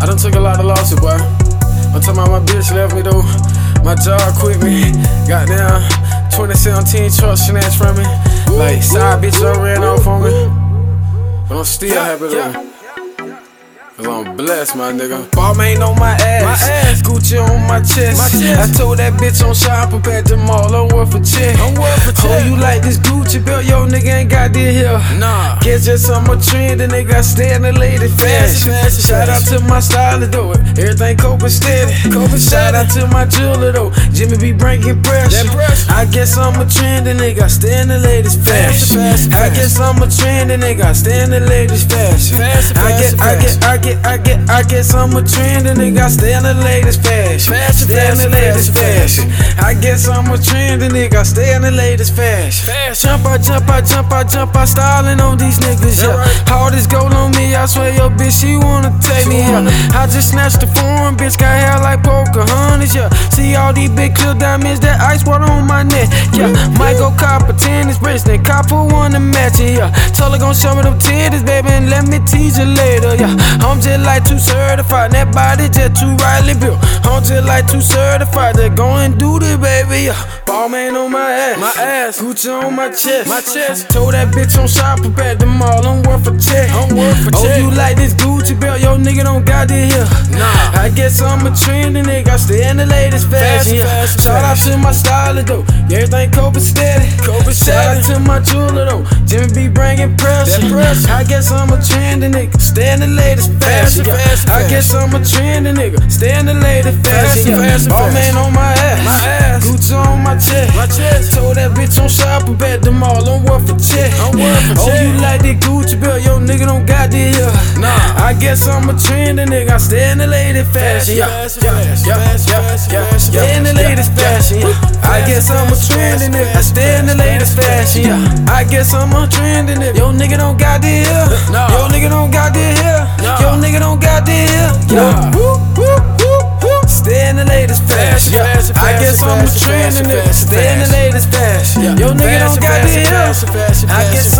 I done took a lot of losses, boy. I'm talking about my bitch left me though. My job quit me. Goddamn, 2017 truck snatched from me. Like side bitch I ran off on me. But I'm still happy though. Cause I'm blessed, my nigga. Balmain on my ass. My ass. Gucci on my chest. My chest. I told that bitch on shop up at the mall. I'm worth a check. I'm worth a Oh, you like this Gucci belt? Yo, nigga ain't got this here. Nah. Guess just I'm a trend and they got stay the lady fashion. Shout out to my stylist though. Everything coping steady. Coping Shout out to my jeweler though. Jimmy be bringing pressure. Pressure. I guess I'm a trend and they got stay in the latest fashion. Fashion, I guess I'm a trend and they got stay in the latest fashion. Fashion, I get, I get. I get, I get, I guess I'm a trend and they got stay in the latest fashion. Fashion, stay the latest fashion. I guess I'm a trend and they got stay in the latest fashion. Fashion. Jump, I jump, I jump, I jump, I styling on these niggas, yeah. right. All this gold on me, I swear your bitch, she wanna take She me, wanna- I just snatched the foreign bitch, got hair like Pocahontas, yeah. See all these big clear diamonds, that ice water on my neck, yeah. Bracelet, cop for one to match it, yeah. Told her gon' show me them titties, baby, and let me tease you later, yeah. I'm just like too certified, that body just too rightly built. I'm just like too certified to go and do this, baby, yeah. Balmain on my ass, My ass. Gucci on my chest, My chest. Told that bitch on shop up at the mall, I'm worth a check. I'm worth a oh, check. you like this Gucci belt? Yo, nigga don't got it here. Nah. I guess I'm a trend and nigga, I stay in the latest fashion. Fashion, yeah. fashion, Shout out to my stylist though, everything coping steady. Coping Shout out to my jeweler though, Jimmy be bringing pressure. Pressure. I guess I'm a trend and nigga, stay in the latest fashion. Fashion, yeah. fashion, I guess I'm a trend and nigga, stay in the latest fashion. Fashion, yeah. fashion, All man on my ass, My ass. Gucci on my chest. My chest. Told bitch on shop up at the mall, I'm worth a check. I'm worth a oh, you like that Gucci belt? Yo, nigga don't got this here. Nah. I guess I'm a trend and nigga, I stay in the latest fashion. Yeah, yeah, yeah, yeah, yeah. Stay in the latest yeah, fashion. yeah. Yeah. I guess I'm a trend and nigga, I stay in the latest fashion. Yeah. I guess I'm a trend and nigga, yo nigga don't got this here. No. Yo nigga don't got here. No. Yo nigga don't got here. Yo, Nah. woo, woo, woo, woo. Stay in the latest fashion. Yeah. I guess I'm a fashion, trend and fashion, nigga, stay in the latest fashion. Yo nigga don't got this fashion, here. fashion, fashion, I guess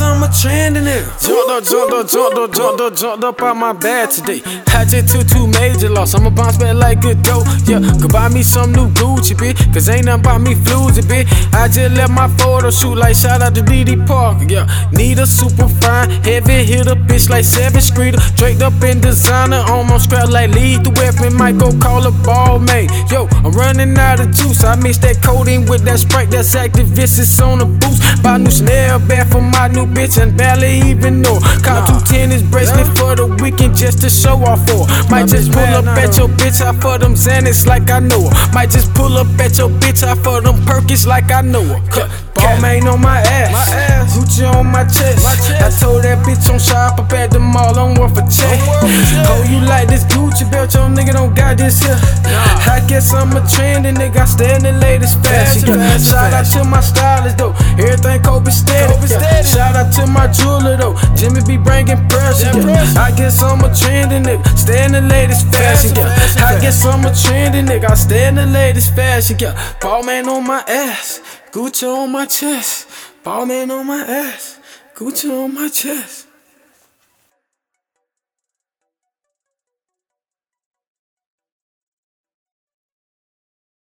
I'm. Jumped up, jumped up, jumped up, jumped up, jumped up out my bag today. I just took two major loss. I'ma bounce back like good dough. Yeah, go buy me some new Gucci, bitch. Cause ain't nothing about me floozy, bitch. I just left my photo shoot like shout out to DD Parker. Yeah, need a super fine, heavy hitter, bitch like seven streeter. Draped up in designer, almost scrap like lead the weapon. Might go call a ball mate. Yo, I'm running out of juice. I mix that codeine with that sprite that's active. It's on the boost. Buy new snare bag for my new bitch and barely even know. Caught two tennis bracelet for the weekend just to show off for. Might just pull up at your bitch out for them Xanax like I know her. Might just pull up at your bitch out for them Perkins like I know her. Huh. Balmain on my ass, My ass. Gucci on my chest. My chest. I told that bitch on shop up at the mall, I'm worth a check. I'm worth a check. Oh, you like this Gucci belt? Your nigga don't got this here. Nah. I guess I'm a trending nigga, I stay in the latest fashion. Yeah. Shout out to my stylist though, everything Kobe steady. Kobe steady. Shout out to my jeweler though, Jimmy be bringing pressure. Yeah. I guess I'm a trending nigga, stay in the latest fashion. Yeah. I guess I'm a trending nigga, I stay in the latest fashion. Yeah. Balmain on my ass, Gucci on my chest. Balmain on my ass, Gucci on my chest.